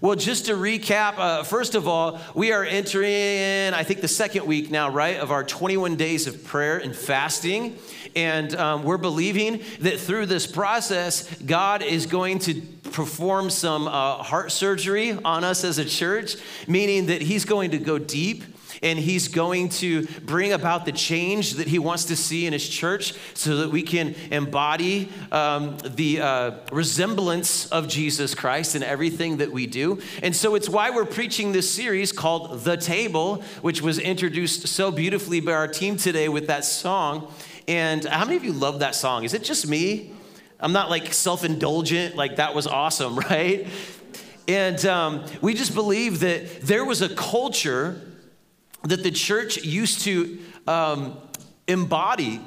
Well, just to recap, uh, first of all, we are entering, I think, the second week now, right, of our 21 days of prayer and fasting. And um, we're believing that through this process, God is going to perform some uh, heart surgery on us as a church, meaning that He's going to go deep and he's going to bring about the change that he wants to see in his church so that we can embody um, the uh, resemblance of Jesus Christ in everything that we do. And so it's why we're preaching this series called The Table, which was introduced so beautifully by our team today with that song. And how many of you love that song? Is it just me? I'm not like self indulgent, like that was awesome, right? And um, we just believe that there was a culture that the church used to um, embody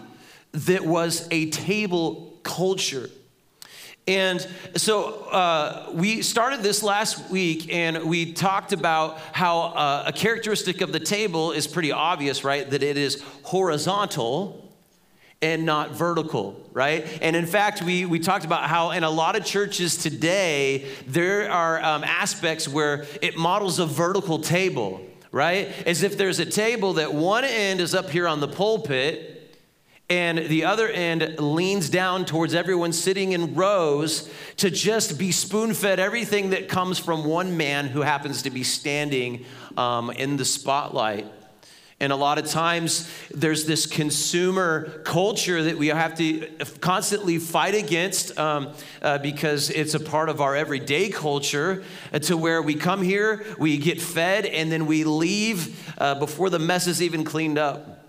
that was a table culture. And so uh, we started this last week and we talked about how uh, a characteristic of the table is pretty obvious, right? That it is horizontal and not vertical, right? And in fact, we, we talked about how in a lot of churches today, there are um, aspects where it models a vertical table right? As if there's a table that one end is up here on the pulpit and the other end leans down towards everyone sitting in rows to just be spoon fed everything that comes from one man who happens to be standing um, in the spotlight. And a lot of times there's this consumer culture that we have to constantly fight against um, uh, because it's a part of our everyday culture uh, to where we come here, we get fed, and then we leave uh, before the mess is even cleaned up.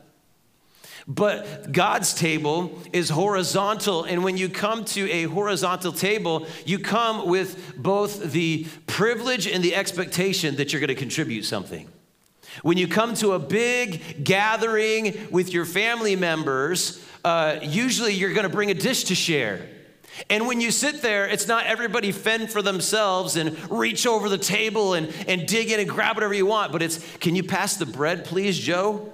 But God's table is horizontal. And when you come to a horizontal table, you come with both the privilege and the expectation that you're going to contribute something. When you come to a big gathering with your family members, uh, usually you're going to bring a dish to share. And when you sit there, it's not everybody fend for themselves and reach over the table and, and dig in and grab whatever you want, but it's can you pass the bread, please, Joe?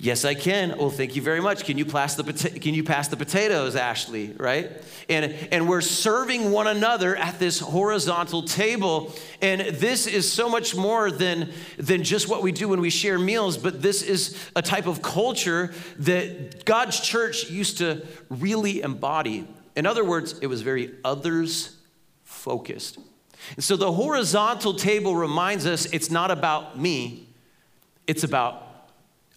Yes, I can. Well, thank you very much. Can you pass the pota- can you pass the potatoes, Ashley? Right? And and we're serving one another at this horizontal table. And this is so much more than than just what we do when we share meals, but this is a type of culture that God's church used to really embody. In other words, it was very others focused. And so the horizontal table reminds us it's not about me, it's about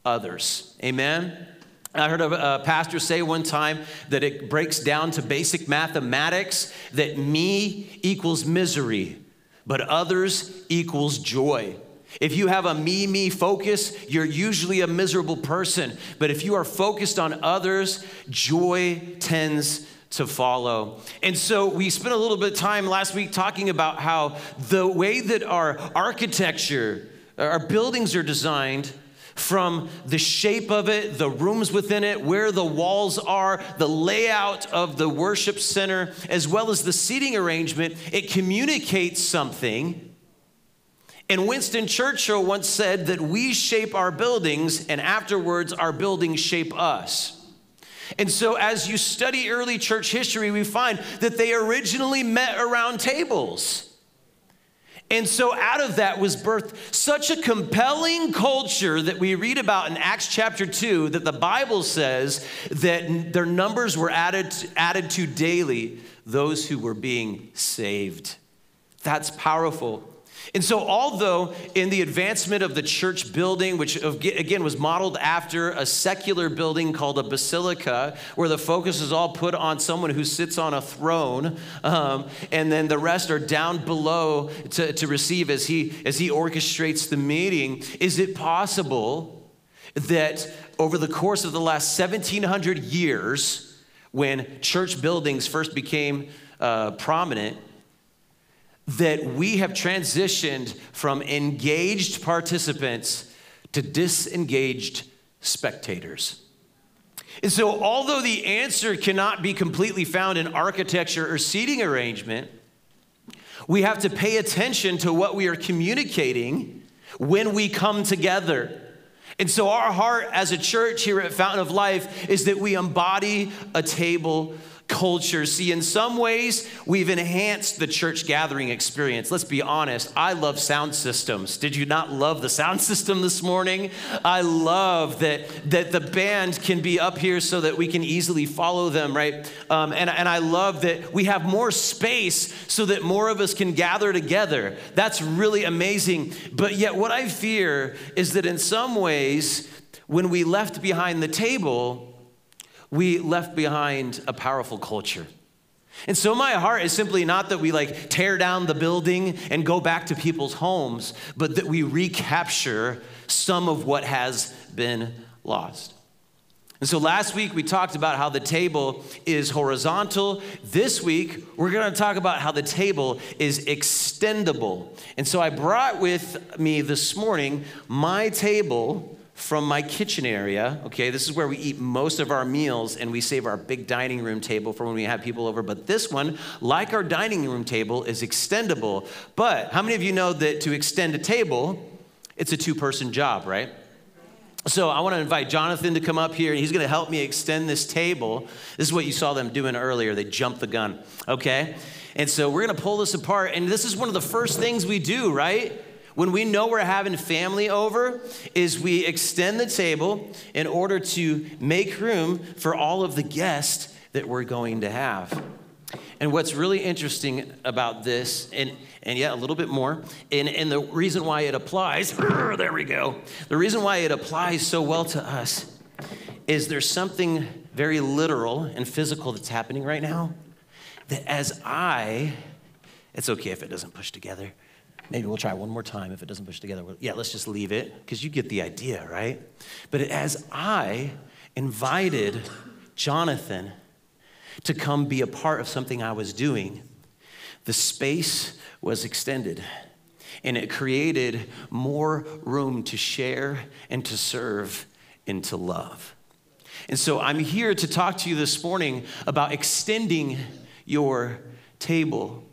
others. Amen? I heard a, pastor say one time that it breaks down to basic mathematics that me equals misery, but others equals joy. If you have a me, me focus, you're usually a miserable person. But if you are focused on others, joy tends to follow. And so we spent a little bit of time last week talking about how the way that our architecture, our buildings are designed, from the shape of it, the rooms within it, where the walls are, the layout of the worship center, as well as the seating arrangement, it communicates something. And Winston Churchill once said that we shape our buildings, and afterwards, our buildings shape us. And so, as you study early church history, we find that they originally met around tables. And so, out of that was birthed such a compelling culture that we read about in Acts chapter 2 that the Bible says that their numbers were added, added to daily, those who were being saved. That's powerful. And so, although in the advancement of the church building, which again was modeled after a secular building called a basilica, where the focus is all put on someone who sits on a throne, um, and then the rest are down below to, to receive as he, as he orchestrates the meeting, is it possible that over the course of the last 1700 years, when church buildings first became uh, prominent, that we have transitioned from engaged participants to disengaged spectators. And so, although the answer cannot be completely found in architecture or seating arrangement, we have to pay attention to what we are communicating when we come together. And so, our heart as a church here at Fountain of Life is that we embody a table culture. See, in some ways, we've enhanced the church gathering experience. Let's be honest. I love sound systems. Did you not love the sound system this morning? I love that, that the band can be up here so that we can easily follow them, right? Um, and, and I love that we have more space so that more of us can gather together. That's really amazing. But yet, what I fear is that in some ways, when we left behind the table, we left behind a powerful culture. And so my heart is simply not that we like tear down the building and go back to people's homes, but that we recapture some of what has been lost. And so last week we talked about how the table is horizontal. This week we're going to talk about how the table is extendable. And so I brought with me this morning my table from my kitchen area. Okay, this is where we eat most of our meals and we save our big dining room table for when we have people over. But this one, like our dining room table, is extendable. But how many of you know that to extend a table, it's a two person job, right? So I want to invite Jonathan to come up here and he's going to help me extend this table. This is what you saw them doing earlier. They jumped the gun, okay? And so we're going to pull this apart. And this is one of the first things we do, right? When we know we're having family over is we extend the table in order to make room for all of the guests that we're going to have. And what's really interesting about this and and yet a little bit more and, and the reason why it applies there we go. The reason why it applies so well to us is there's something very literal and physical that's happening right now that as i it's okay if it doesn't push together Maybe we'll try one more time. If it doesn't push together, yeah, let's just leave it because you get the idea, right? But as I invited Jonathan to come be a part of something I was doing, the space was extended and it created more room to share and to serve and to love. And so I'm here to talk to you this morning about extending your table.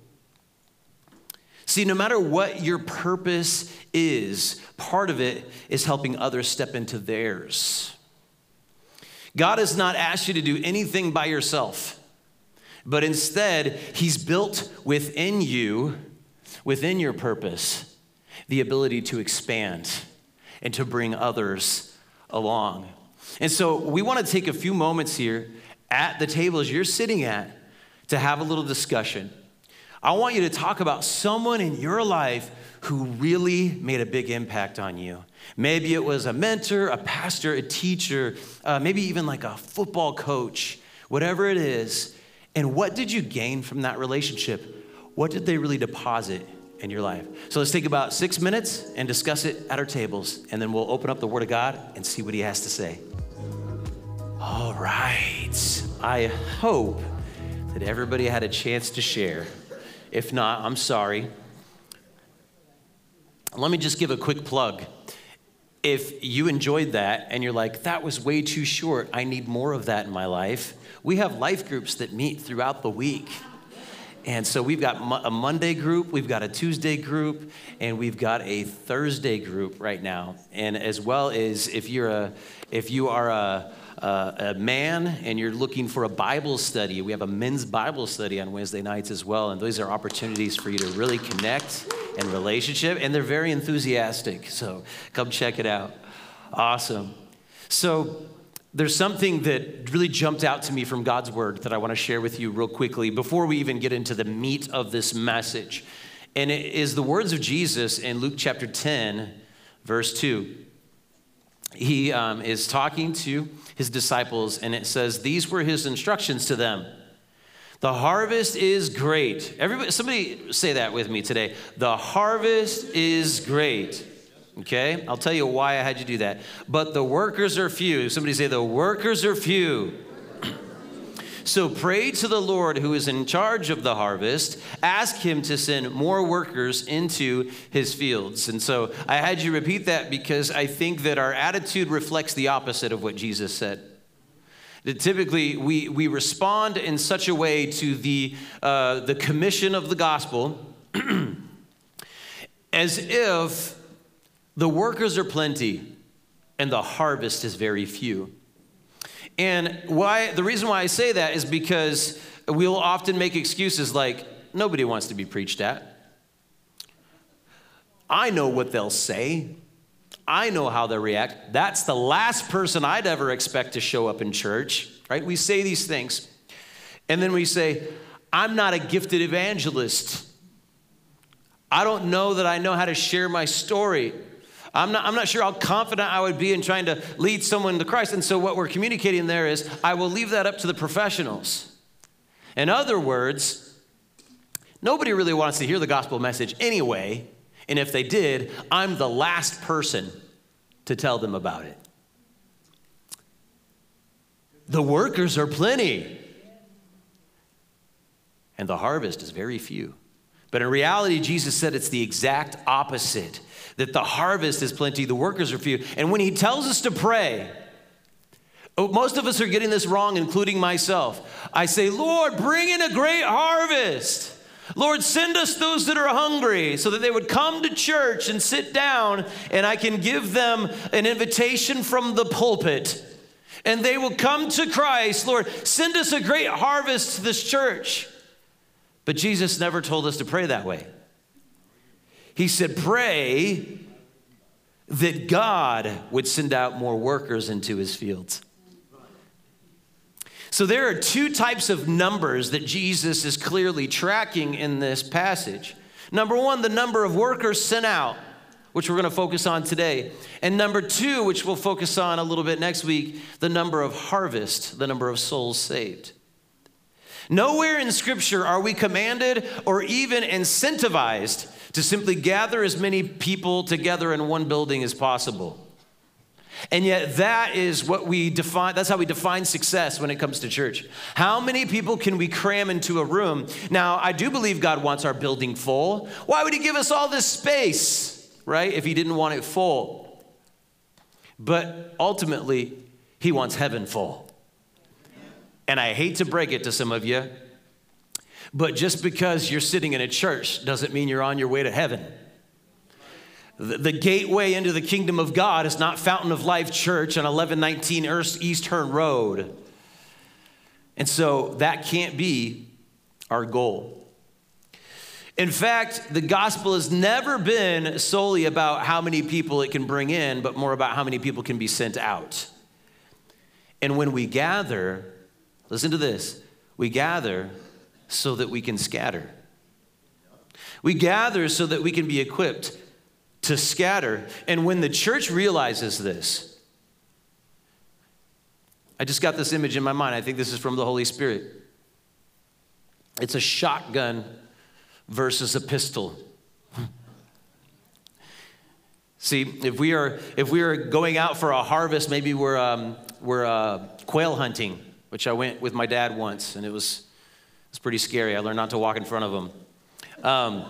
See, no matter what your purpose is, part of it is helping others step into theirs. God has not asked you to do anything by yourself, but instead, He's built within you, within your purpose, the ability to expand and to bring others along. And so, we want to take a few moments here at the tables you're sitting at to have a little discussion. I want you to talk about someone in your life who really made a big impact on you. Maybe it was a mentor, a pastor, a teacher, uh, maybe even like a football coach, whatever it is. And what did you gain from that relationship? What did they really deposit in your life? So let's take about six minutes and discuss it at our tables, and then we'll open up the Word of God and see what He has to say. All right. I hope that everybody had a chance to share. If not, I'm sorry. Let me just give a quick plug. If you enjoyed that and you're like, that was way too short, I need more of that in my life, we have life groups that meet throughout the week. And so we've got a Monday group, we've got a Tuesday group, and we've got a Thursday group right now. And as well as if you're a if you are a uh, a man and you're looking for a Bible study, we have a men's Bible study on Wednesday nights as well. And those are opportunities for you to really connect and relationship. And they're very enthusiastic. So come check it out. Awesome. So there's something that really jumped out to me from God's word that I want to share with you real quickly before we even get into the meat of this message. And it is the words of Jesus in Luke chapter 10, verse 2. He um, is talking to his disciples, and it says, These were his instructions to them. The harvest is great. Everybody, somebody say that with me today. The harvest is great. Okay? I'll tell you why I had you do that. But the workers are few. Somebody say, The workers are few. So pray to the Lord who is in charge of the harvest. Ask him to send more workers into his fields. And so I had you repeat that because I think that our attitude reflects the opposite of what Jesus said. That typically we, we respond in such a way to the, uh, the commission of the gospel as if the workers are plenty and the harvest is very few. And why the reason why I say that is because we'll often make excuses like, nobody wants to be preached at. I know what they'll say. I know how they'll react. That's the last person I'd ever expect to show up in church, right? We say these things. And then we say, I'm not a gifted evangelist. I don't know that I know how to share my story. I'm not, I'm not sure how confident I would be in trying to lead someone to Christ. And so, what we're communicating there is, I will leave that up to the professionals. In other words, nobody really wants to hear the gospel message anyway. And if they did, I'm the last person to tell them about it. The workers are plenty, and the harvest is very few. But in reality, Jesus said it's the exact opposite that the harvest is plenty, the workers are few. And when he tells us to pray, oh, most of us are getting this wrong, including myself. I say, Lord, bring in a great harvest. Lord, send us those that are hungry so that they would come to church and sit down, and I can give them an invitation from the pulpit. And they will come to Christ. Lord, send us a great harvest to this church. But Jesus never told us to pray that way. He said, Pray that God would send out more workers into his fields. So there are two types of numbers that Jesus is clearly tracking in this passage. Number one, the number of workers sent out, which we're going to focus on today. And number two, which we'll focus on a little bit next week, the number of harvest, the number of souls saved. Nowhere in Scripture are we commanded or even incentivized to simply gather as many people together in one building as possible. And yet, that is what we define, that's how we define success when it comes to church. How many people can we cram into a room? Now, I do believe God wants our building full. Why would He give us all this space, right, if He didn't want it full? But ultimately, He wants heaven full. And I hate to break it to some of you, but just because you're sitting in a church doesn't mean you're on your way to heaven. The, gateway into the kingdom of God is not Fountain of Life Church on 1119 East Hearn Road. And so that can't be our goal. In fact, the gospel has never been solely about how many people it can bring in, but more about how many people can be sent out. And when we gather, Listen to this. We gather so that we can scatter. We gather so that we can be equipped to scatter. And when the church realizes this, I just got this image in my mind. I think this is from the Holy Spirit. It's a shotgun versus a pistol. See, if we are if we are going out for a harvest, maybe we're um, we're uh, quail hunting which I went with my dad once, and it was, it was pretty scary. I learned not to walk in front of him. Um,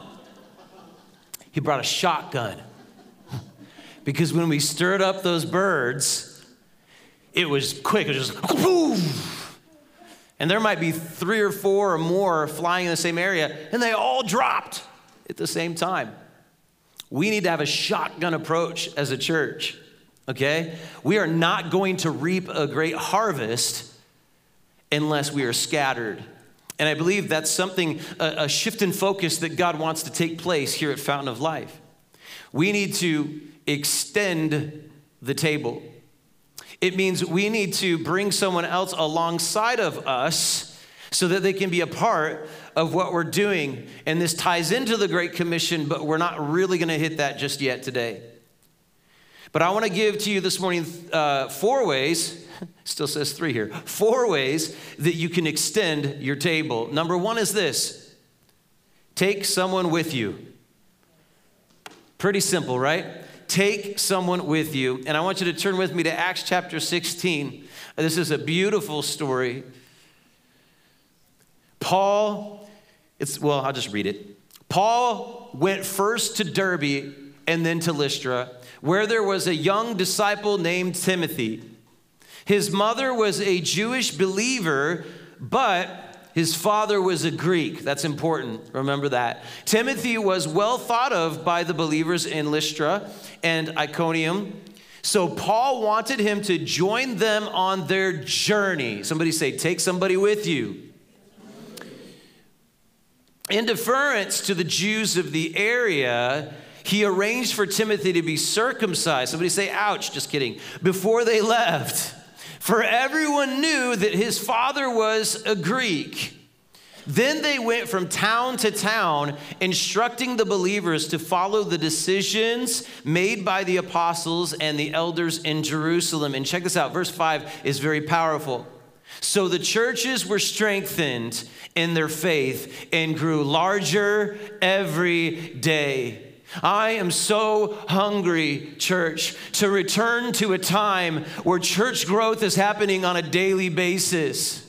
he brought a shotgun because when we stirred up those birds, it was quick. It was just boom. And there might be three or four or more flying in the same area, and they all dropped at the same time. We need to have a shotgun approach as a church, okay? We are not going to reap a great harvest unless we are scattered. And I believe that's something, a, a shift in focus that God wants to take place here at Fountain of Life. We need to extend the table. It means we need to bring someone else alongside of us so that they can be a part of what we're doing. And this ties into the Great Commission, but we're not really going to hit that just yet today. But I want to give to you this morning uh, four ways Still says three here. Four ways that you can extend your table. Number one is this take someone with you. Pretty simple, right? Take someone with you. And I want you to turn with me to Acts chapter 16. This is a beautiful story. Paul, it's, well, I'll just read it. Paul went first to Derbe and then to Lystra, where there was a young disciple named Timothy. His mother was a Jewish believer, but his father was a Greek. That's important. Remember that. Timothy was well thought of by the believers in Lystra and Iconium. So Paul wanted him to join them on their journey. Somebody say, take somebody with you. In deference to the Jews of the area, he arranged for Timothy to be circumcised. Somebody say, ouch, just kidding. Before they left. For everyone knew that his father was a Greek. Then they went from town to town, instructing the believers to follow the decisions made by the apostles and the elders in Jerusalem. And check this out verse 5 is very powerful. So the churches were strengthened in their faith and grew larger every day. I am so hungry, church, to return to a time where church growth is happening on a daily basis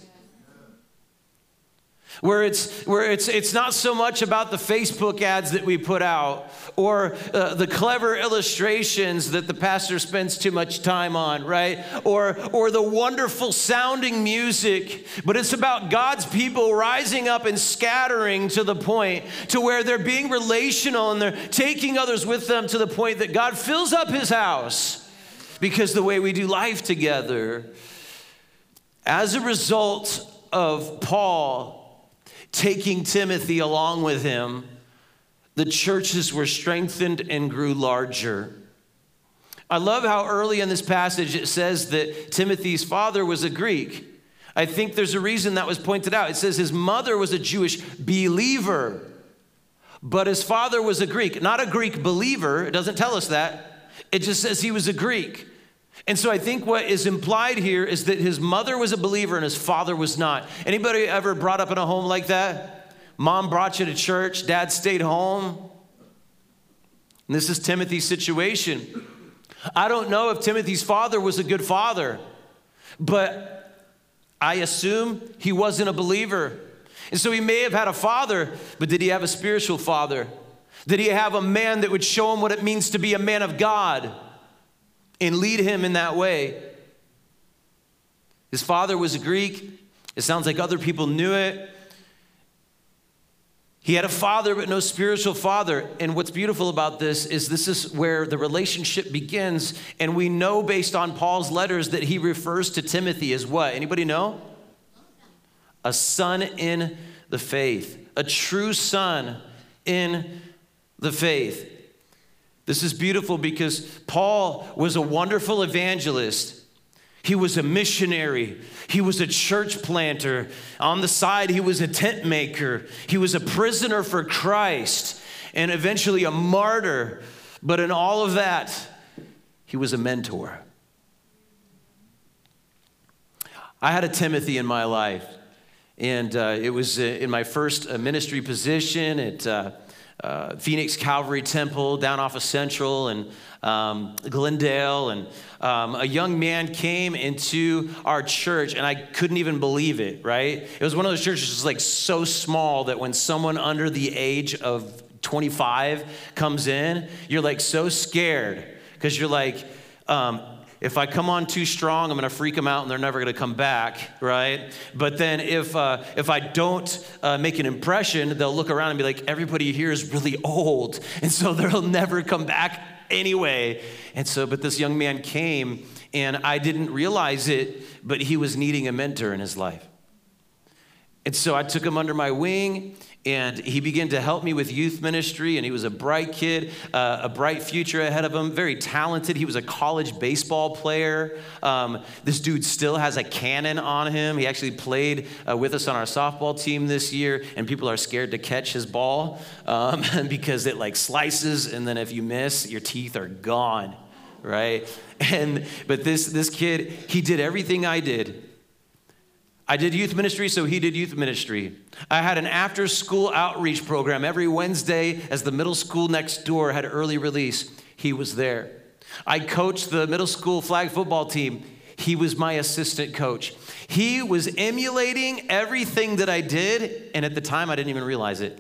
where it's where it's it's not so much about the Facebook ads that we put out or uh, the clever illustrations that the pastor spends too much time on, right? Or or the wonderful sounding music, but it's about God's people rising up and scattering to the point to where they're being relational and they're taking others with them to the point that God fills up his house because the way we do life together as a result of Paul taking Timothy along with him, the churches were strengthened and grew larger. I love how early in this passage it says that Timothy's father was a Greek. I think there's a reason that was pointed out. It says his mother was a Jewish believer, but his father was a Greek, not a Greek believer. It doesn't tell us that. It just says he was a Greek. And so I think what is implied here is that his mother was a believer and his father was not. Anybody ever brought up in a home like that? Mom brought you to church, dad stayed home. And this is Timothy's situation. I don't know if Timothy's father was a good father, but I assume he wasn't a believer. And so he may have had a father, but did he have a spiritual father? Did he have a man that would show him what it means to be a man of God? And lead him in that way. His father was a Greek. It sounds like other people knew it. He had a father, but no spiritual father. And what's beautiful about this is this is where the relationship begins. And we know based on Paul's letters that he refers to Timothy as what? Anybody know? A son in the faith, a true son in the faith. This is beautiful because Paul was a wonderful evangelist. He was a missionary. He was a church planter. On the side, he was a tent maker. He was a prisoner for Christ and eventually a martyr. But in all of that, he was a mentor. I had a Timothy in my life, and uh, it was uh, in my first uh, ministry position at uh, uh, Phoenix Calvary Temple down off of Central and um, Glendale. And um, a young man came into our church, and I couldn't even believe it, right? It was one of those churches like so small that when someone under the age of 25 comes in, you're like so scared because you're like, um, if I come on too strong, I'm going to freak them out and they're never going to come back, right? But then if, uh, if I don't uh, make an impression, they'll look around and be like, everybody here is really old. And so they'll never come back anyway. And so, but this young man came and I didn't realize it, but he was needing a mentor in his life. And so I took him under my wing and he began to help me with youth ministry and he was a bright kid uh, a bright future ahead of him very talented. He was a college baseball player. Um, this dude still has a cannon on him. He actually played uh, with us on our softball team this year and people are scared to catch his ball um, because it like slices and then if you miss your teeth are gone right? And but this this kid he did everything i did I did youth ministry, so he did youth ministry. I had an after school outreach program every Wednesday as the middle school next door had early release. He was there. I coached the middle school flag football team. He was my assistant coach. He was emulating everything that I did, and at the time I didn't even realize it.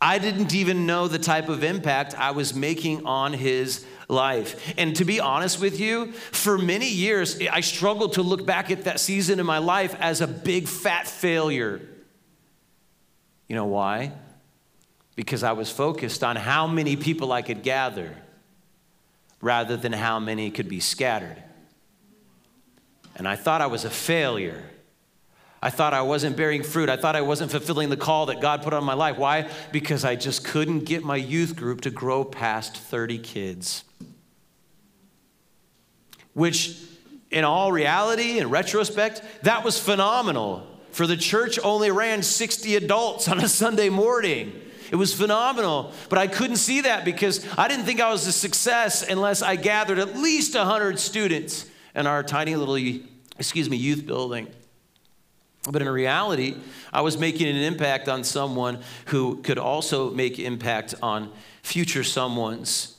I didn't even know the type of impact I was making on his life. And to be honest with you, for many years, I struggled to look back at that season in my life as a big fat failure. You know why? Because I was focused on how many people I could gather rather than how many could be scattered. And I thought I was a failure. I thought I wasn't bearing fruit. I thought I wasn't fulfilling the call that God put on my life. Why? Because I just couldn't get my youth group to grow past 30 kids. Which, in all reality and retrospect, that was phenomenal. For the church only ran 60 adults on a Sunday morning. It was phenomenal. But I couldn't see that because I didn't think I was a success unless I gathered at least 100 students in our tiny little, excuse me, youth building. But in reality, I was making an impact on someone who could also make impact on future someone's.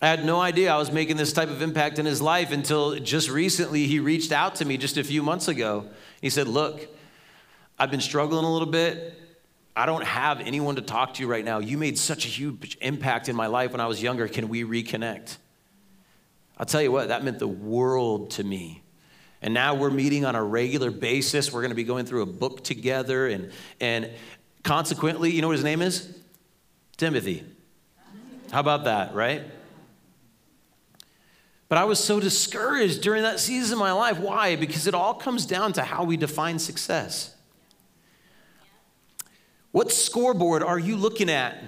I had no idea I was making this type of impact in his life until just recently he reached out to me just a few months ago. He said, Look, I've been struggling a little bit. I don't have anyone to talk to right now. You made such a huge impact in my life when I was younger. Can we reconnect? I'll tell you what, that meant the world to me. And now we're meeting on a regular basis. We're going to be going through a book together. And, and consequently, you know what his name is? Timothy. How about that, right? But I was so discouraged during that season of my life. Why? Because it all comes down to how we define success. What scoreboard are you looking at?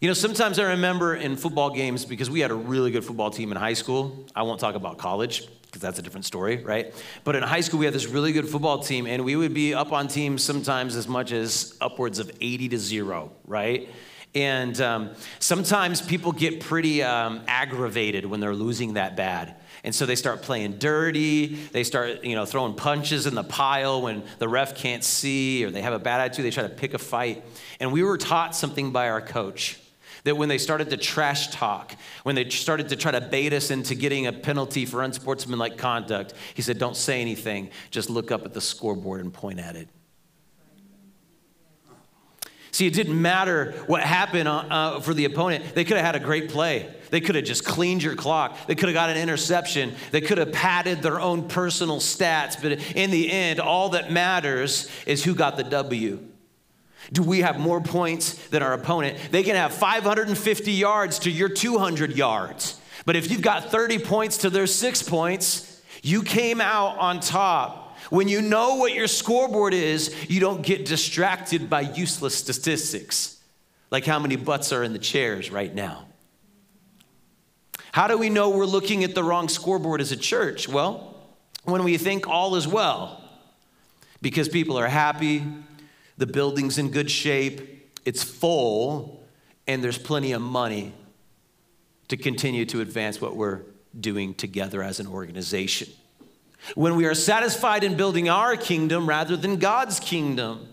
You know, sometimes I remember in football games, because we had a really good football team in high school. I won't talk about college because that's a different story, right? But in high school, we had this really good football team, and we would be up on teams sometimes as much as upwards of 80 to zero, right? And um, sometimes people get pretty um, aggravated when they're losing that bad. And so they start playing dirty. They start, you know, throwing punches in the pile when the ref can't see, or they have a bad attitude. They try to pick a fight. And we were taught something by our coach that when they started to trash talk, when they started to try to bait us into getting a penalty for unsportsmanlike conduct, he said, Don't say anything, just look up at the scoreboard and point at it. See, it didn't matter what happened uh, uh for the opponent. They could have had a great play. They could have just cleaned your clock. They could have got an interception. They could have padded their own personal stats. But in the end, all that matters is who got the W. Do we have more points than our opponent? They can have 550 yards to your 200 yards. But if you've got 30 points to their six points, you came out on top. When you know what your scoreboard is, you don't get distracted by useless statistics, like how many butts are in the chairs right now. How do we know we're looking at the wrong scoreboard as a church? Well, when we think all is well, because people are happy, the building's in good shape, it's full, and there's plenty of money to continue to advance what we're doing together as an organization. When we are satisfied in building our kingdom rather than God's kingdom.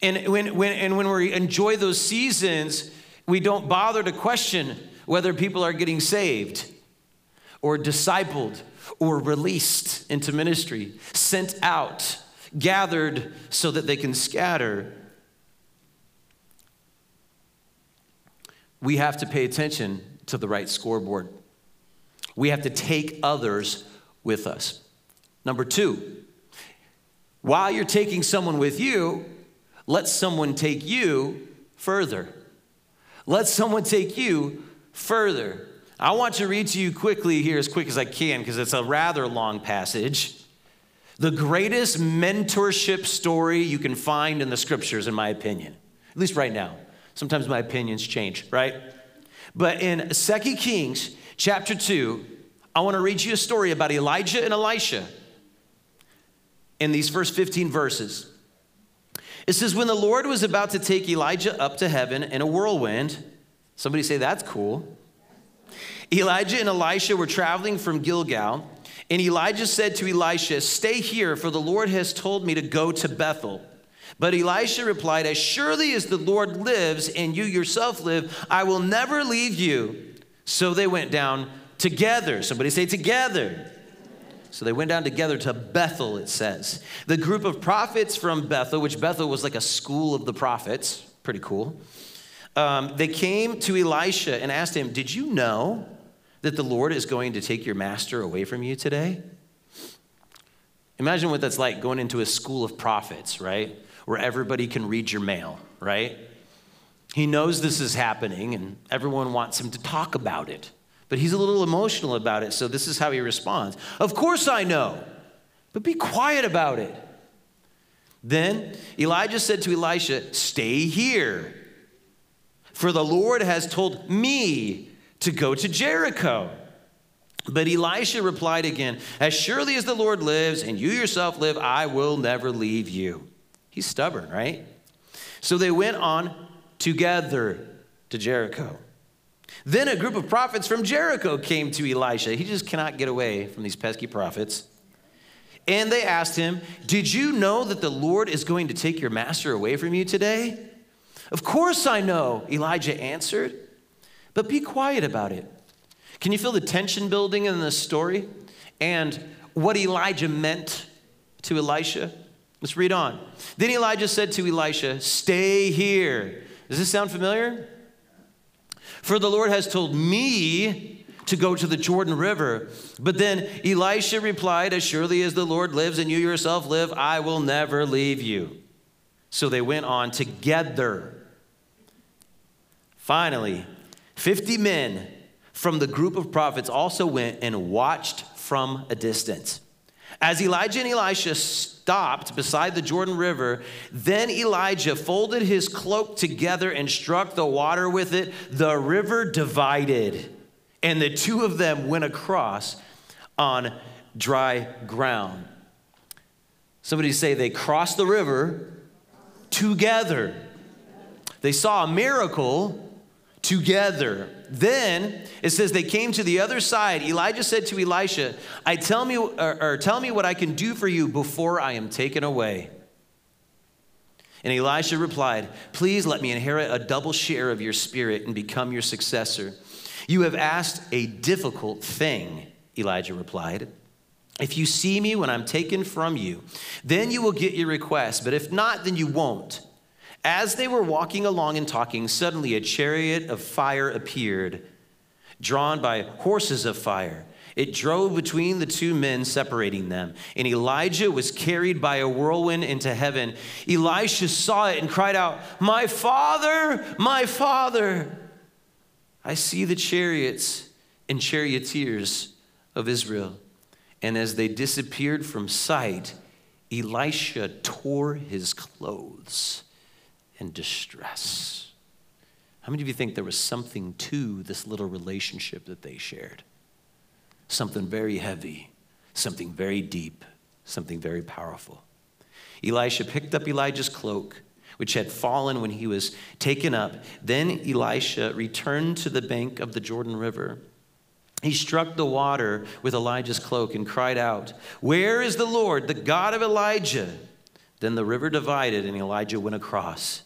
And when, when, and when we enjoy those seasons, we don't bother to question whether people are getting saved or discipled or released into ministry, sent out gathered so that they can scatter. We have to pay attention to the right scoreboard. We have to take others with us. Number two, while you're taking someone with you, let someone take you further. Let someone take you further. I want to read to you quickly here, as quick as I can, because it's a rather long passage. The greatest mentorship story you can find in the scriptures, in my opinion, at least right now. Sometimes my opinions change, right? But in 2 Kings chapter 2, I want to read you a story about Elijah and Elisha in these first 15 verses. It says, When the Lord was about to take Elijah up to heaven in a whirlwind, somebody say, That's cool. Elijah and Elisha were traveling from Gilgal and Elijah said to Elisha, Stay here, for the Lord has told me to go to Bethel. But Elisha replied, As surely as the Lord lives and you yourself live, I will never leave you. So they went down together. Somebody say together. So they went down together to Bethel, it says. The group of prophets from Bethel, which Bethel was like a school of the prophets, pretty cool. Um, they came to Elisha and asked him, Did you know that the Lord is going to take your master away from you today? Imagine what that's like going into a school of prophets, right? Where everybody can read your mail, right? He knows this is happening and everyone wants him to talk about it. But he's a little emotional about it, so this is how he responds. Of course I know. but be quiet about it. Then Elijah said to Elisha, Stay here, for the Lord has told me to go to Jericho. But Elisha replied again, As surely as the Lord lives and you yourself live, I will never leave you. He's stubborn, right? So they went on together to Jericho. Then a group of prophets from Jericho came to Elisha. He just cannot get away from these pesky prophets. And they asked him, Did you know that the Lord is going to take your master away from you today? Of course I know, Elijah answered, but be quiet about it. Can you feel the tension building in this story and what Elijah meant to Elisha? Let's read on. Then Elijah said to Elisha, Stay here. Does this sound familiar? For the Lord has told me to go to the Jordan River. But then Elisha replied, As surely as the Lord lives and you yourself live, I will never leave you. So they went on together. Finally, 50 men from the group of prophets also went and watched from a distance. As Elijah and Elisha stopped beside the Jordan River, then Elijah folded his cloak together and struck the water with it. The river divided, and the two of them went across on dry ground. Somebody say they crossed the river together. They saw a miracle together. Then it says they came to the other side. Elijah said to Elisha, "I tell me or, or tell me what I can do for you before I am taken away." And Elisha replied, Please let me inherit a double share of your spirit and become your successor. You have asked a difficult thing, Elijah replied. If you see me when I'm taken from you, then you will get your request, but if not, then you won't. As they were walking along and talking, suddenly a chariot of fire appeared, drawn by horses of fire. It drove between the two men, separating them. And Elijah was carried by a whirlwind into heaven. Elisha saw it and cried out, My father, my father. I see the chariots and charioteers of Israel. And as they disappeared from sight, Elisha tore his clothes and distress. How many of you think there was something to this little relationship that they shared? Something very heavy, something very deep, something very powerful. Elisha picked up Elijah's cloak, which had fallen when he was taken up. Then Elisha returned to the bank of the Jordan River. He struck the water with Elijah's cloak and cried out, Where is the Lord, the God of Elijah? Then the river divided, and Elijah went across.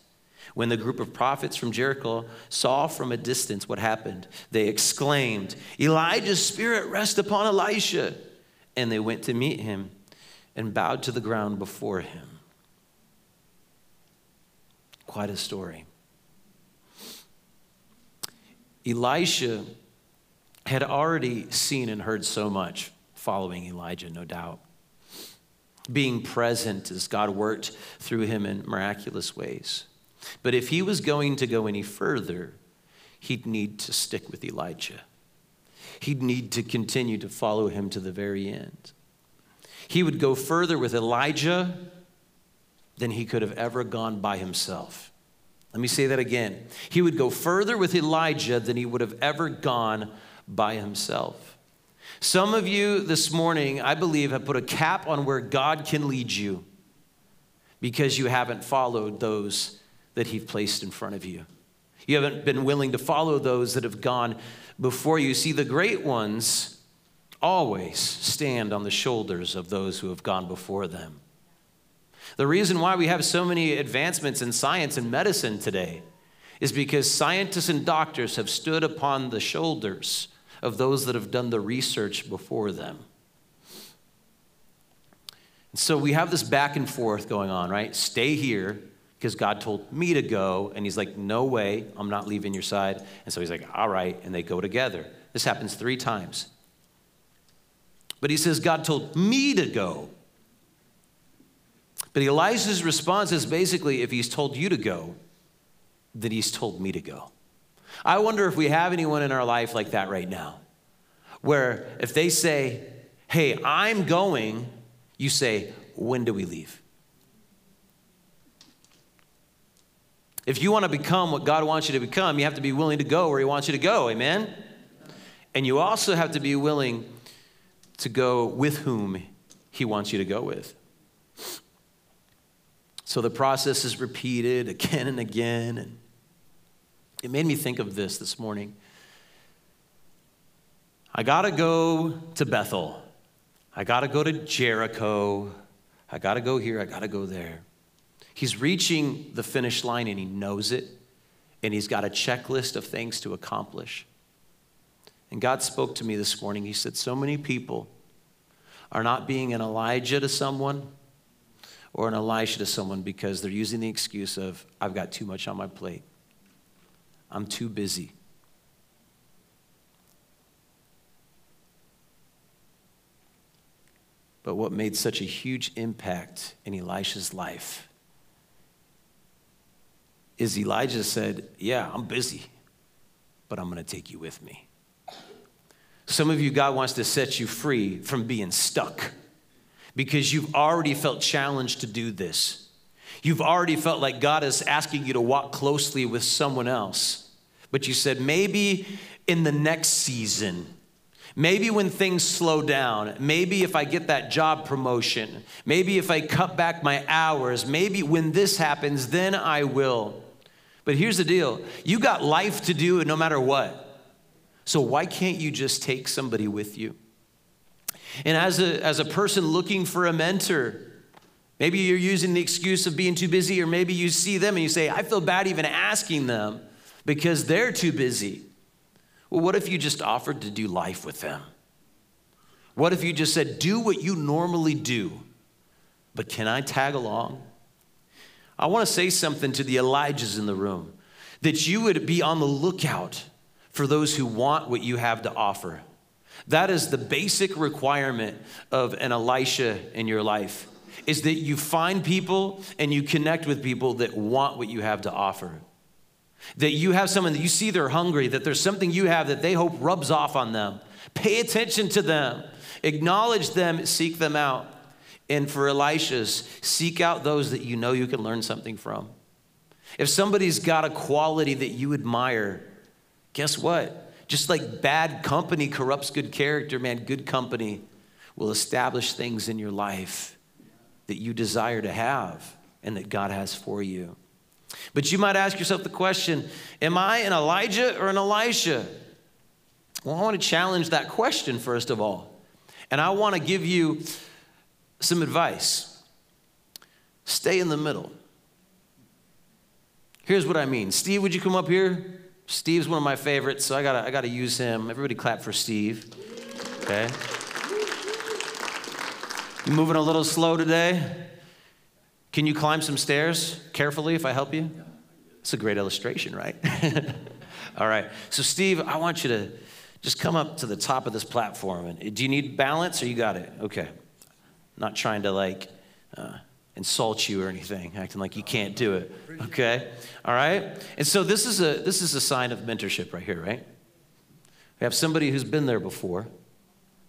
When the group of prophets from Jericho saw from a distance what happened, they exclaimed, Elijah's spirit rest upon Elisha. And they went to meet him and bowed to the ground before him. Quite a story. Elisha had already seen and heard so much following Elijah, no doubt. Being present as God worked through him in miraculous ways. But if he was going to go any further, he'd need to stick with Elijah. He'd need to continue to follow him to the very end. He would go further with Elijah than he could have ever gone by himself. Let me say that again. He would go further with Elijah than he would have ever gone by himself. Some of you this morning, I believe, have put a cap on where God can lead you because you haven't followed those that He's placed in front of you. You haven't been willing to follow those that have gone before you. See, the great ones always stand on the shoulders of those who have gone before them. The reason why we have so many advancements in science and medicine today is because scientists and doctors have stood upon the shoulders of those that have done the research before them. And so we have this back and forth going on, right? Stay here because God told me to go. And he's like, No way, I'm not leaving your side. And so he's like, All right. And they go together. This happens three times. But he says, God told me to go. But Elijah's response is basically, if he's told you to go, then he's told me to go. I wonder if we have anyone in our life like that right now, where if they say, Hey, I'm going You say, When do we leave? If you want to become what God wants you to become, you have to be willing to go where He wants you to go. Amen? And you also have to be willing to go with whom He wants you to go with. So the process is repeated again and again. And it made me think of this this morning. I got to go to Bethel. I got to go to Jericho. I got to go here. I got to go there. He's reaching the finish line and he knows it, and he's got a checklist of things to accomplish. And God spoke to me this morning. He said, So many people are not being an Elijah to someone or an Elisha to someone because they're using the excuse of, I've got too much on my plate, I'm too busy. But what made such a huge impact in Elisha's life is Elijah said, Yeah, I'm busy, but I'm going to take you with me. Some of you, God wants to set you free from being stuck because you've already felt challenged to do this. You've already felt like God is asking you to walk closely with someone else. But you said, maybe in the next season, Maybe when things slow down, maybe if I get that job promotion, maybe if I cut back my hours, maybe when this happens, then I will. But here's the deal you got life to do no matter what. So why can't you just take somebody with you? And as a, as a person looking for a mentor, maybe you're using the excuse of being too busy, or maybe you see them and you say, I feel bad even asking them because they're too busy. Well, what if you just offered to do life with them? What if you just said, do what you normally do, but can I tag along? I want to say something to the Elijahs in the room that you would be on the lookout for those who want what you have to offer. That is the basic requirement of an Elisha in your life is that you find people and you connect with people that want what you have to offer. That you have someone that you see they're hungry, that there's something you have that they hope rubs off on them. Pay attention to them, acknowledge them, seek them out. And for Elisha's, seek out those that you know you can learn something from. If somebody's got a quality that you admire, guess what? Just like bad company corrupts good character, man, good company will establish things in your life that you desire to have and that God has for you. But you might ask yourself the question Am I an Elijah or an Elisha? Well, I want to challenge that question first of all. And I want to give you some advice. Stay in the middle. Here's what I mean. Steve, would you come up here? Steve's one of my favorites, so I gotta, I gotta use him. Everybody clap for Steve. Okay. You moving a little slow today? Can you climb some stairs carefully if I help you? It's a great illustration, right? All right. So, Steve, I want you to just come up to the top of this platform. And do you need balance or you got it? Okay. Not trying to like uh, insult you or anything, acting like you can't do it. Okay? All right? And so this is a this is a sign of mentorship right here, right? We have somebody who's been there before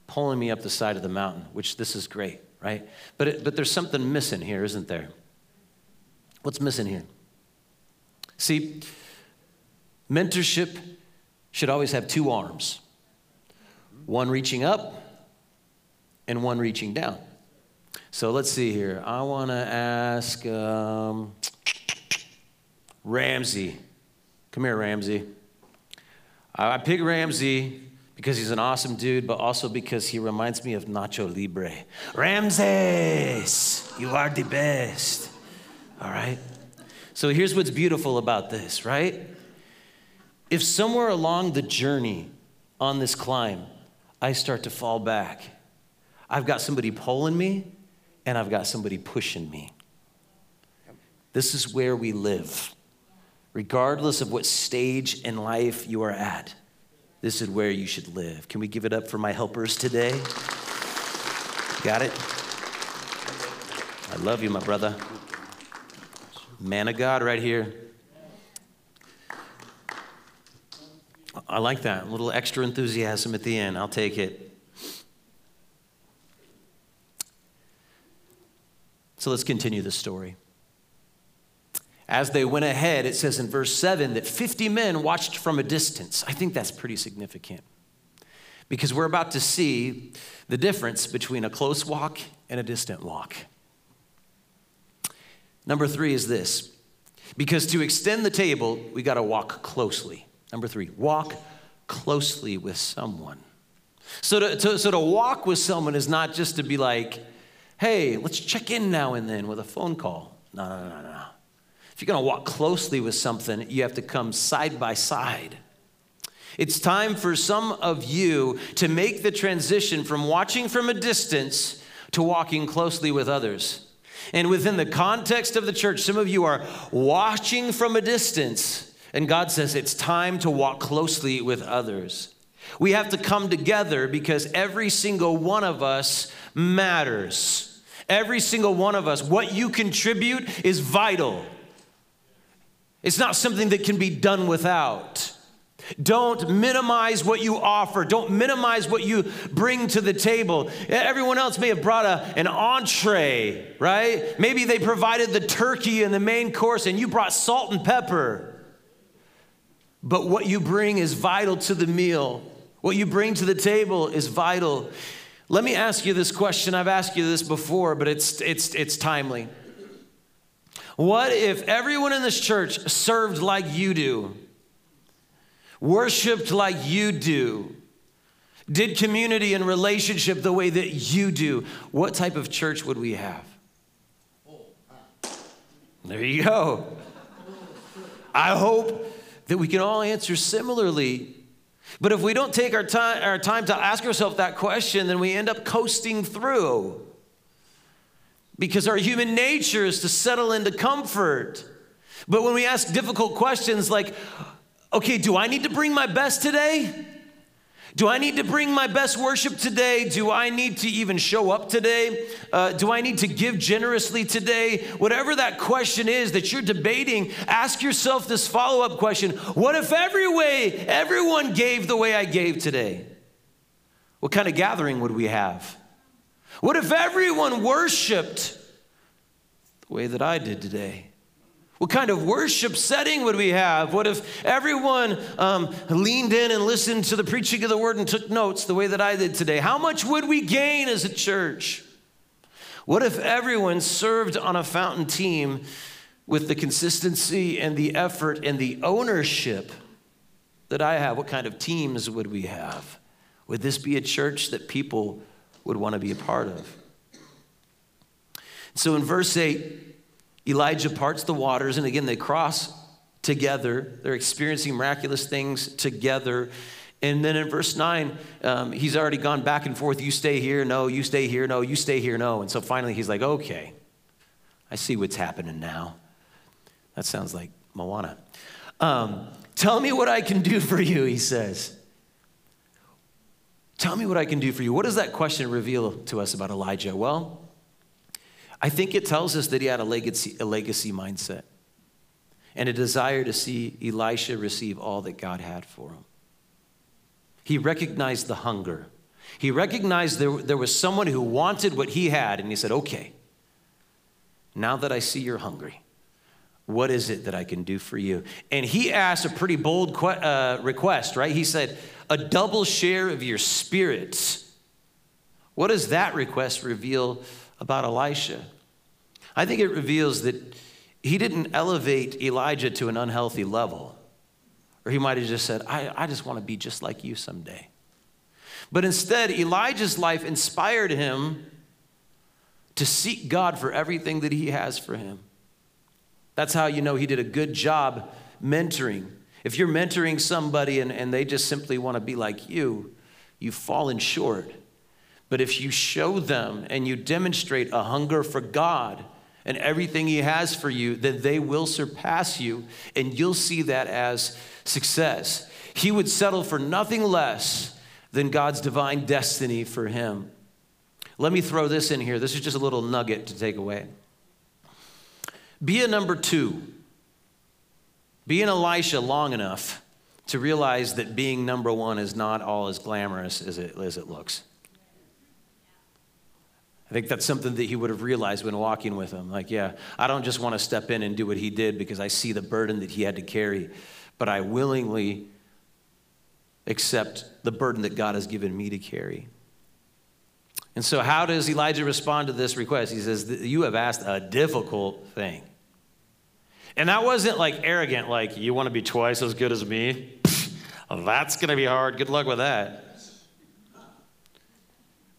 pulling me up the side of the mountain, which this is great, right? But it, but there's something missing here, isn't there? What's missing here? See, mentorship should always have two arms. One reaching up and one reaching down. So let's see here. I want to ask um, Ramsey. Come here, Ramsey. I pick Ramsey because he's an awesome dude, but also because he reminds me of Nacho Libre. Ramses, you are the best. All right? So here's what's beautiful about this, right? If somewhere along the journey on this climb, I start to fall back, I've got somebody pulling me and I've got somebody pushing me. This is where we live. Regardless of what stage in life you are at, this is where you should live. Can we give it up for my helpers today? Got it? I love you, my brother. Man of God, right here. I like that. A little extra enthusiasm at the end. I'll take it. So let's continue the story. As they went ahead, it says in verse 7 that 50 men watched from a distance. I think that's pretty significant because we're about to see the difference between a close walk and a distant walk. Number three is this because to extend the table, we got to walk closely. Number three, walk closely with someone. So to, to, so to walk with someone is not just to be like, hey, let's check in now and then with a phone call. No, no, no, no. If you're going to walk closely with something, you have to come side by side. It's time for some of you to make the transition from watching from a distance to walking closely with others. And within the context of the church, some of you are watching from a distance, and God says it's time to walk closely with others. We have to come together because every single one of us matters. Every single one of us, what you contribute is vital. It's not something that can be done without. Don't minimize what you offer. Don't minimize what you bring to the table. Everyone else may have brought a, an entree, right? Maybe they provided the turkey and the main course, and you brought salt and pepper. But what you bring is vital to the meal. What you bring to the table is vital. Let me ask you this question. I've asked you this before, but it's, it's, it's timely. What if everyone in this church served like you do? worshiped like you do, did community and relationship the way that you do, what type of church would we have? There you go. I hope that we can all answer similarly. But if we don't take our time, our time to ask ourselves that question, then we end up coasting through. Because our human nature is to settle into comfort. But when we ask difficult questions like, okay, do I need to bring my best today? Do I need to bring my best worship today? Do I need to even show up today? Uh, do I need to give generously today? Whatever that question is that you're debating, ask yourself this follow up question What if every way, everyone gave the way I gave today? What kind of gathering would we have? What if everyone worshiped the way that I did today? What kind of worship setting would we have? What if everyone um, leaned in and listened to the preaching of the word and took notes the way that I did today? How much would we gain as a church? What if everyone served on a fountain team with the consistency and the effort and the ownership that I have? What kind of teams would we have? Would this be a church that people would want to be a part of? So in verse 8, Elijah parts the waters, and again, they cross together. They're experiencing miraculous things together. And then in verse 9, um, he's already gone back and forth. You stay here, no, you stay here, no, you stay here, no. And so finally he's like, okay, I see what's happening now. That sounds like Moana. Um, Tell me what I can do for you, he says. Tell me what I can do for you. What does that question reveal to us about Elijah? Well, I think it tells us that he had a legacy, a legacy mindset and a desire to see Elisha receive all that God had for him. He recognized the hunger. He recognized there, there was someone who wanted what he had, and he said, Okay, now that I see you're hungry, what is it that I can do for you? And he asked a pretty bold que- uh, request, right? He said, A double share of your spirits. What does that request reveal about Elisha. I think it reveals that he didn't elevate Elijah to an unhealthy level. Or he might have just said, I, I just want to be just like you someday. But instead, Elijah's life inspired him to seek God for everything that he has for him. That's how you know he did a good job mentoring. If you're mentoring somebody and, and they just simply want to be like you, you've fallen short. But if you show them and you demonstrate a hunger for God and everything He has for you, then they will surpass you and you'll see that as success. He would settle for nothing less than God's divine destiny for him. Let me throw this in here. This is just a little nugget to take away. Be a number two. Be an Elisha long enough to realize that being number one is not all as glamorous as it, as it looks. I think that's something that he would have realized when walking with him. Like, yeah, I don't just want to step in and do what he did because I see the burden that he had to carry, but I willingly accept the burden that God has given me to carry. And so, how does Elijah respond to this request? He says, You have asked a difficult thing. And that wasn't like arrogant, like, You want to be twice as good as me? that's going to be hard. Good luck with that.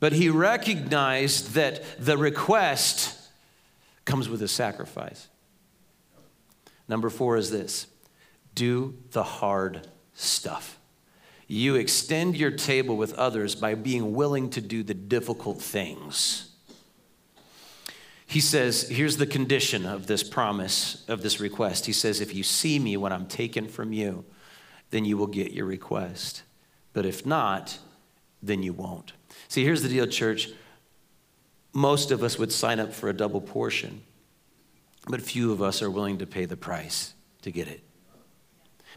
But he recognized that the request comes with a sacrifice. Number four is this do the hard stuff. You extend your table with others by being willing to do the difficult things. He says, here's the condition of this promise, of this request. He says, if you see me when I'm taken from you, then you will get your request. But if not, then you won't. See, here's the deal, church. Most of us would sign up for a double portion, but few of us are willing to pay the price to get it.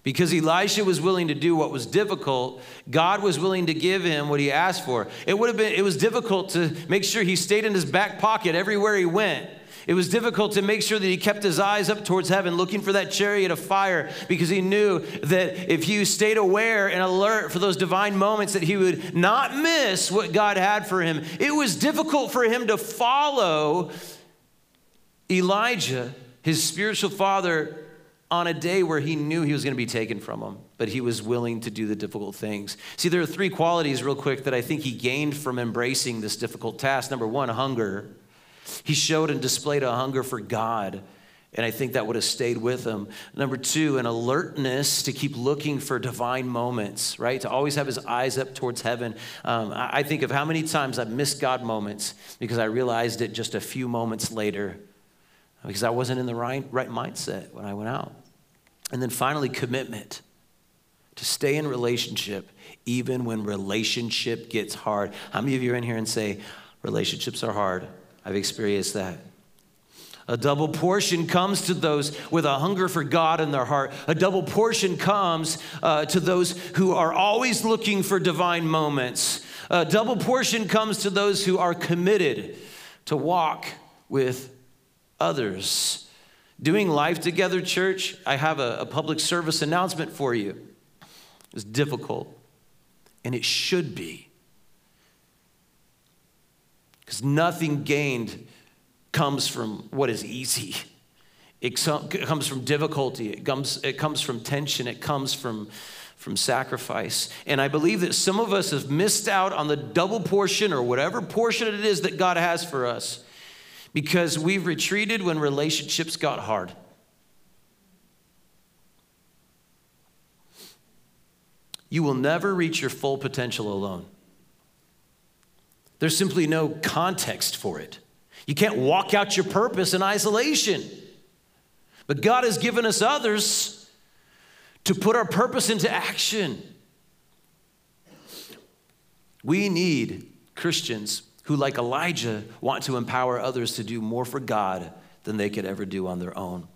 Because Elisha was willing to do what was difficult, God was willing to give him what he asked for. It would have been it was difficult to make sure he stayed in his back pocket everywhere he went. It was difficult to make sure that he kept his eyes up towards heaven, looking for that chariot of fire, because he knew that if he stayed aware and alert for those divine moments, that he would not miss what God had for him. It was difficult for him to follow Elijah, his spiritual father, on a day where he knew he was going to be taken from him, but he was willing to do the difficult things. See, there are three qualities, real quick, that I think he gained from embracing this difficult task. Number one, hunger. He showed and displayed a hunger for God. And I think that would have stayed with him. Number two, an alertness to keep looking for divine moments, right? To always have his eyes up towards heaven. Um, I think of how many times I've missed God moments because I realized it just a few moments later because I wasn't in the right, right mindset when I went out. And then finally, commitment to stay in relationship even when relationship gets hard. How many of you are in here and say, relationships are hard? I've experienced that. A double portion comes to those with a hunger for God in their heart. A double portion comes uh, to those who are always looking for divine moments. A double portion comes to those who are committed to walk with others. Doing life together, church, I have a, a public service announcement for you. It's difficult, and it should be. Because nothing gained comes from what is easy. It comes from difficulty. It comes, it comes from tension. It comes from, from sacrifice. And I believe that some of us have missed out on the double portion or whatever portion it is that God has for us because we've retreated when relationships got hard. You will never reach your full potential alone. There's simply no context for it. You can't walk out your purpose in isolation. But God has given us others to put our purpose into action. We need Christians who, like Elijah, want to empower others to do more for God than they could ever do on their own.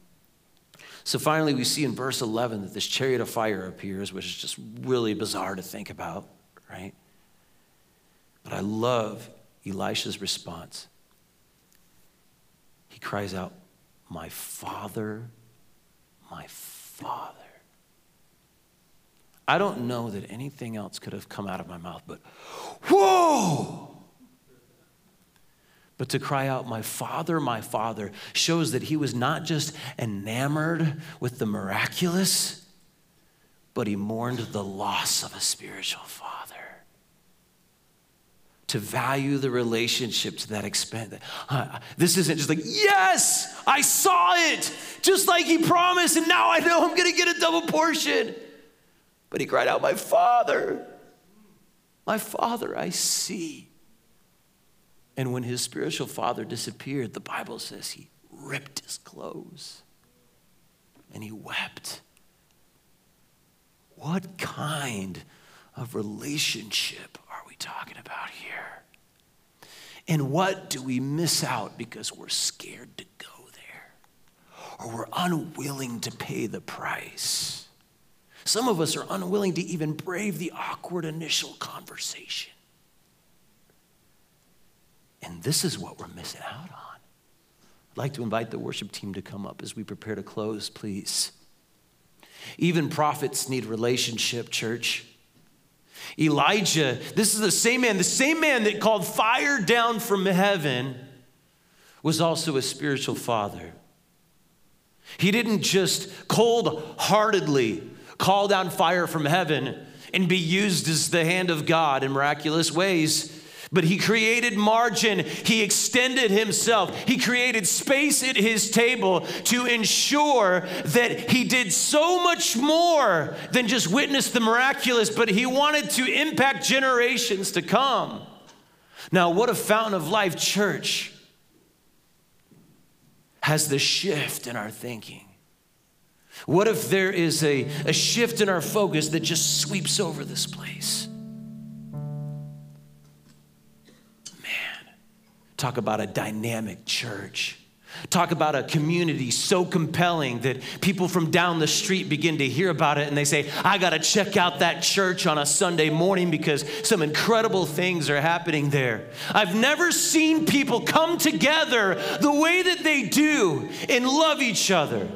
So finally, we see in verse 11 that this chariot of fire appears, which is just really bizarre to think about, right? But I love Elisha's response. He cries out, My father, my father. I don't know that anything else could have come out of my mouth, but whoa! But to cry out, My Father, my Father, shows that he was not just enamored with the miraculous, but he mourned the loss of a spiritual father to value the relationship to that extent. Uh, this isn't just like, yes, I saw it, just like he promised, and now I know I'm gonna get a double portion. But he cried out, My father, my father, I see. And when his spiritual father disappeared, the Bible says he ripped his clothes and he wept. What kind of relationship are we talking about here? And what do we miss out because we're scared to go there or we're unwilling to pay the price? Some of us are unwilling to even brave the awkward initial conversation. And this is what we're missing out on. I'd like to invite the worship team to come up as we prepare to close, please. Even prophets need relationship, church. Elijah, this is the same man, the same man that called fire down from heaven, was also a spiritual father. He didn't just cold heartedly call down fire from heaven and be used as the hand of God in miraculous ways. But he created margin. He extended himself. He created space at his table to ensure that he did so much more than just witness the miraculous, but he wanted to impact generations to come. Now, what a fountain of life church has the shift in our thinking. What if there is a, a shift in our focus that just sweeps over this place? Talk about a dynamic church. Talk about a community so compelling that people from down the street begin to hear about it and they say, I got to check out that church on a Sunday morning because some incredible things are happening there. I've never seen people come together the way that they do and love each other.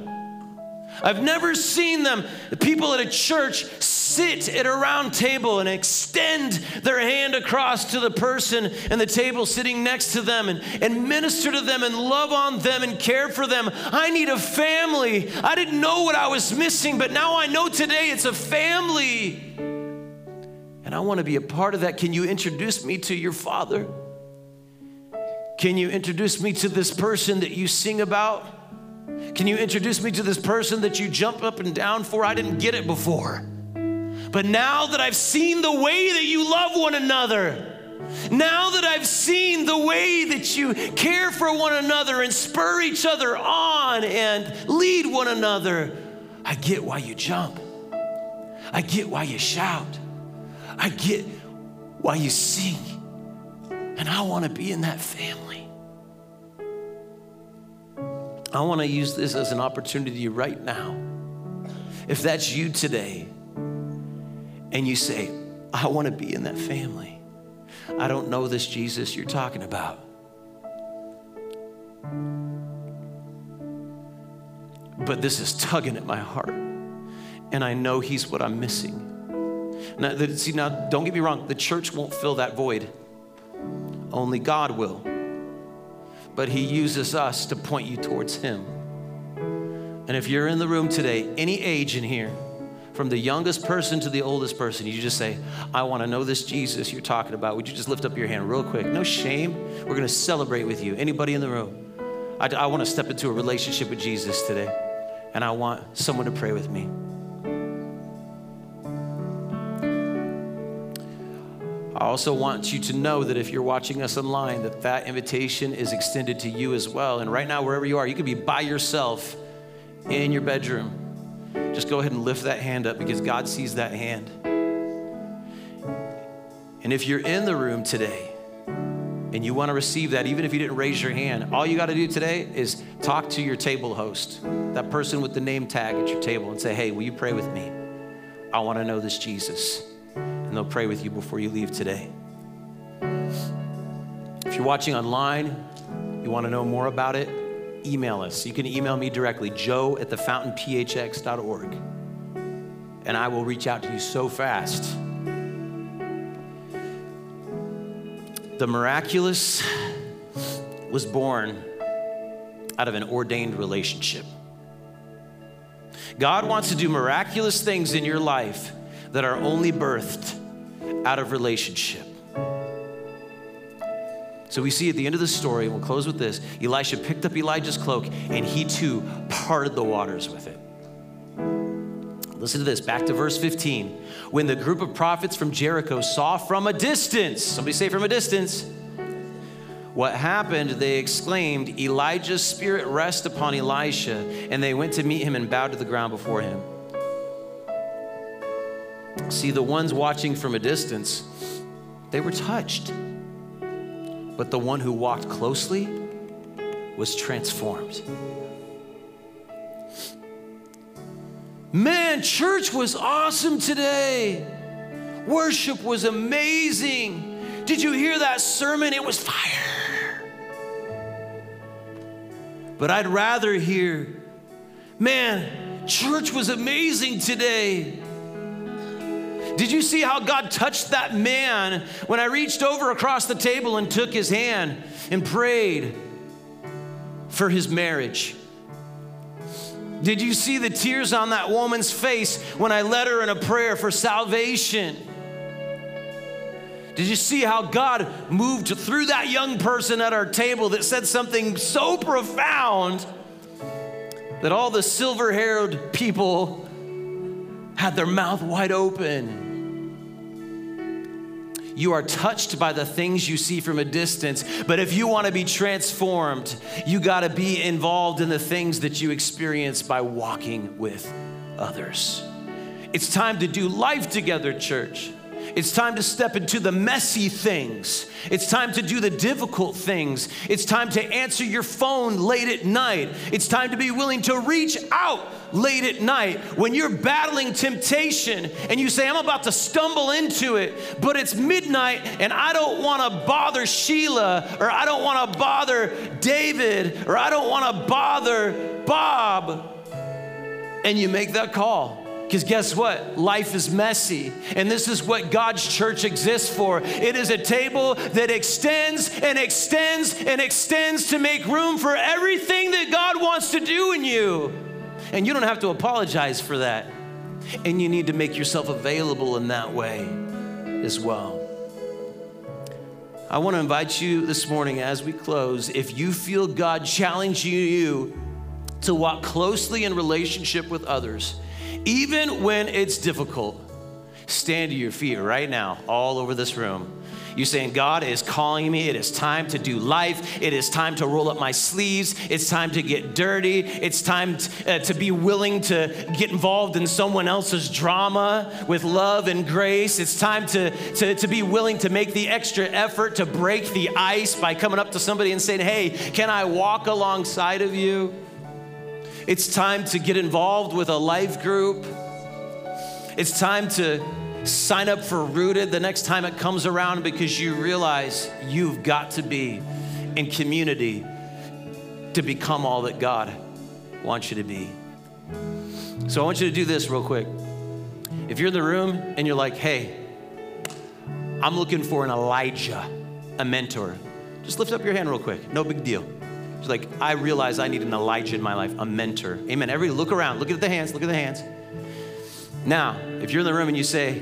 I've never seen them, the people at a church, sit at a round table and extend their hand across to the person and the table sitting next to them and, and minister to them and love on them and care for them. I need a family. I didn't know what I was missing, but now I know today it's a family. And I want to be a part of that. Can you introduce me to your father? Can you introduce me to this person that you sing about? Can you introduce me to this person that you jump up and down for? I didn't get it before. But now that I've seen the way that you love one another, now that I've seen the way that you care for one another and spur each other on and lead one another, I get why you jump. I get why you shout. I get why you sing. And I want to be in that family. I want to use this as an opportunity right now. If that's you today, and you say, I want to be in that family, I don't know this Jesus you're talking about. But this is tugging at my heart, and I know He's what I'm missing. Now, see, now, don't get me wrong, the church won't fill that void, only God will but He uses us to point you towards Him. And if you're in the room today, any age in here, from the youngest person to the oldest person, you just say, I want to know this Jesus you're talking about. Would you just lift up your hand real quick? No shame. We're going to celebrate with you. Anybody in the room? I, I want to step into a relationship with Jesus today, and I want someone to pray with me. I also want you to know that if you're watching us online, that that invitation is extended to you as well. And right now, wherever you are, you could be by yourself in your bedroom. Just go ahead and lift that hand up because God sees that hand. And if you're in the room today and you want to receive that, even if you didn't raise your hand, all you got to do today is talk to your table host, that person with the name tag at your table, and say, Hey, will you pray with me? I want to know this Jesus and they'll pray with you before you leave today. If you're watching online, you want to know more about it, email us. You can email me directly, joe at thefountainphx.org, and I will reach out to you so fast. The miraculous was born out of an ordained relationship. God wants to do miraculous things in your life that are only birthed out of relationship. So we see at the end of the story, we'll close with this Elisha picked up Elijah's cloak and he too parted the waters with it. Listen to this, back to verse 15. When the group of prophets from Jericho saw from a distance, somebody say from a distance, what happened, they exclaimed, Elijah's spirit rest upon Elisha, and they went to meet him and bowed to the ground before him. See, the ones watching from a distance, they were touched. But the one who walked closely was transformed. Man, church was awesome today. Worship was amazing. Did you hear that sermon? It was fire. But I'd rather hear, man, church was amazing today. Did you see how God touched that man when I reached over across the table and took his hand and prayed for his marriage? Did you see the tears on that woman's face when I led her in a prayer for salvation? Did you see how God moved through that young person at our table that said something so profound that all the silver haired people had their mouth wide open? You are touched by the things you see from a distance. But if you want to be transformed, you got to be involved in the things that you experience by walking with others. It's time to do life together, church. It's time to step into the messy things. It's time to do the difficult things. It's time to answer your phone late at night. It's time to be willing to reach out late at night when you're battling temptation and you say, I'm about to stumble into it, but it's midnight and I don't want to bother Sheila or I don't want to bother David or I don't want to bother Bob. And you make that call. Because guess what? Life is messy. And this is what God's church exists for. It is a table that extends and extends and extends to make room for everything that God wants to do in you. And you don't have to apologize for that. And you need to make yourself available in that way as well. I want to invite you this morning as we close, if you feel God challenging you to walk closely in relationship with others, even when it's difficult, stand to your feet right now, all over this room. You're saying, God is calling me. It is time to do life. It is time to roll up my sleeves. It's time to get dirty. It's time t- uh, to be willing to get involved in someone else's drama with love and grace. It's time to, to, to be willing to make the extra effort to break the ice by coming up to somebody and saying, Hey, can I walk alongside of you? It's time to get involved with a life group. It's time to sign up for Rooted the next time it comes around because you realize you've got to be in community to become all that God wants you to be. So I want you to do this real quick. If you're in the room and you're like, hey, I'm looking for an Elijah, a mentor, just lift up your hand real quick. No big deal. It's like, I realize I need an Elijah in my life, a mentor. Amen. Everybody look around, look at the hands, look at the hands. Now, if you're in the room and you say,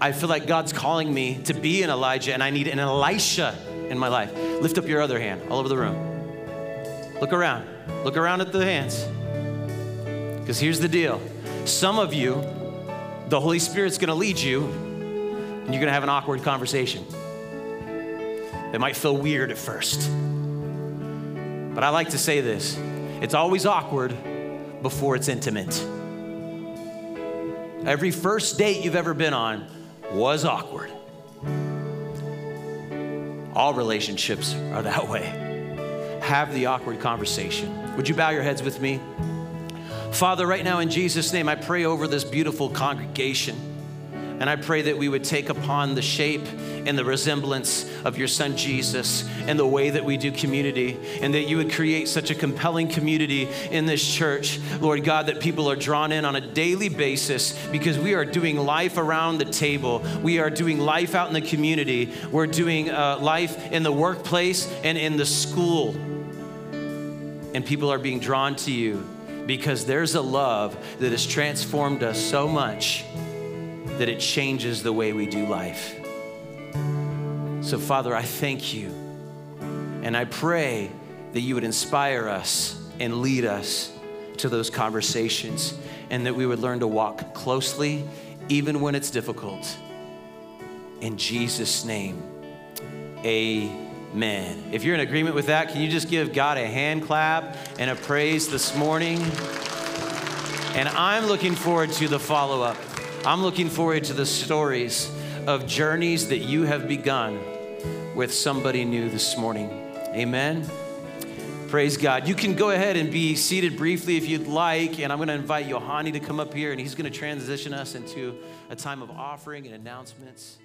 I feel like God's calling me to be an Elijah and I need an Elisha in my life, lift up your other hand all over the room. Look around. Look around at the hands. Because here's the deal some of you, the Holy Spirit's gonna lead you, and you're gonna have an awkward conversation. It might feel weird at first. But I like to say this it's always awkward before it's intimate. Every first date you've ever been on was awkward. All relationships are that way. Have the awkward conversation. Would you bow your heads with me? Father, right now in Jesus' name, I pray over this beautiful congregation. And I pray that we would take upon the shape and the resemblance of your son Jesus and the way that we do community, and that you would create such a compelling community in this church, Lord God, that people are drawn in on a daily basis because we are doing life around the table. We are doing life out in the community. We're doing uh, life in the workplace and in the school. And people are being drawn to you because there's a love that has transformed us so much that it changes the way we do life. So, Father, I thank you. And I pray that you would inspire us and lead us to those conversations and that we would learn to walk closely even when it's difficult. In Jesus' name, amen. If you're in agreement with that, can you just give God a hand clap and a praise this morning? And I'm looking forward to the follow up. I'm looking forward to the stories of journeys that you have begun with somebody new this morning. Amen. Praise God. You can go ahead and be seated briefly if you'd like, and I'm going to invite Yohani to come up here, and he's going to transition us into a time of offering and announcements.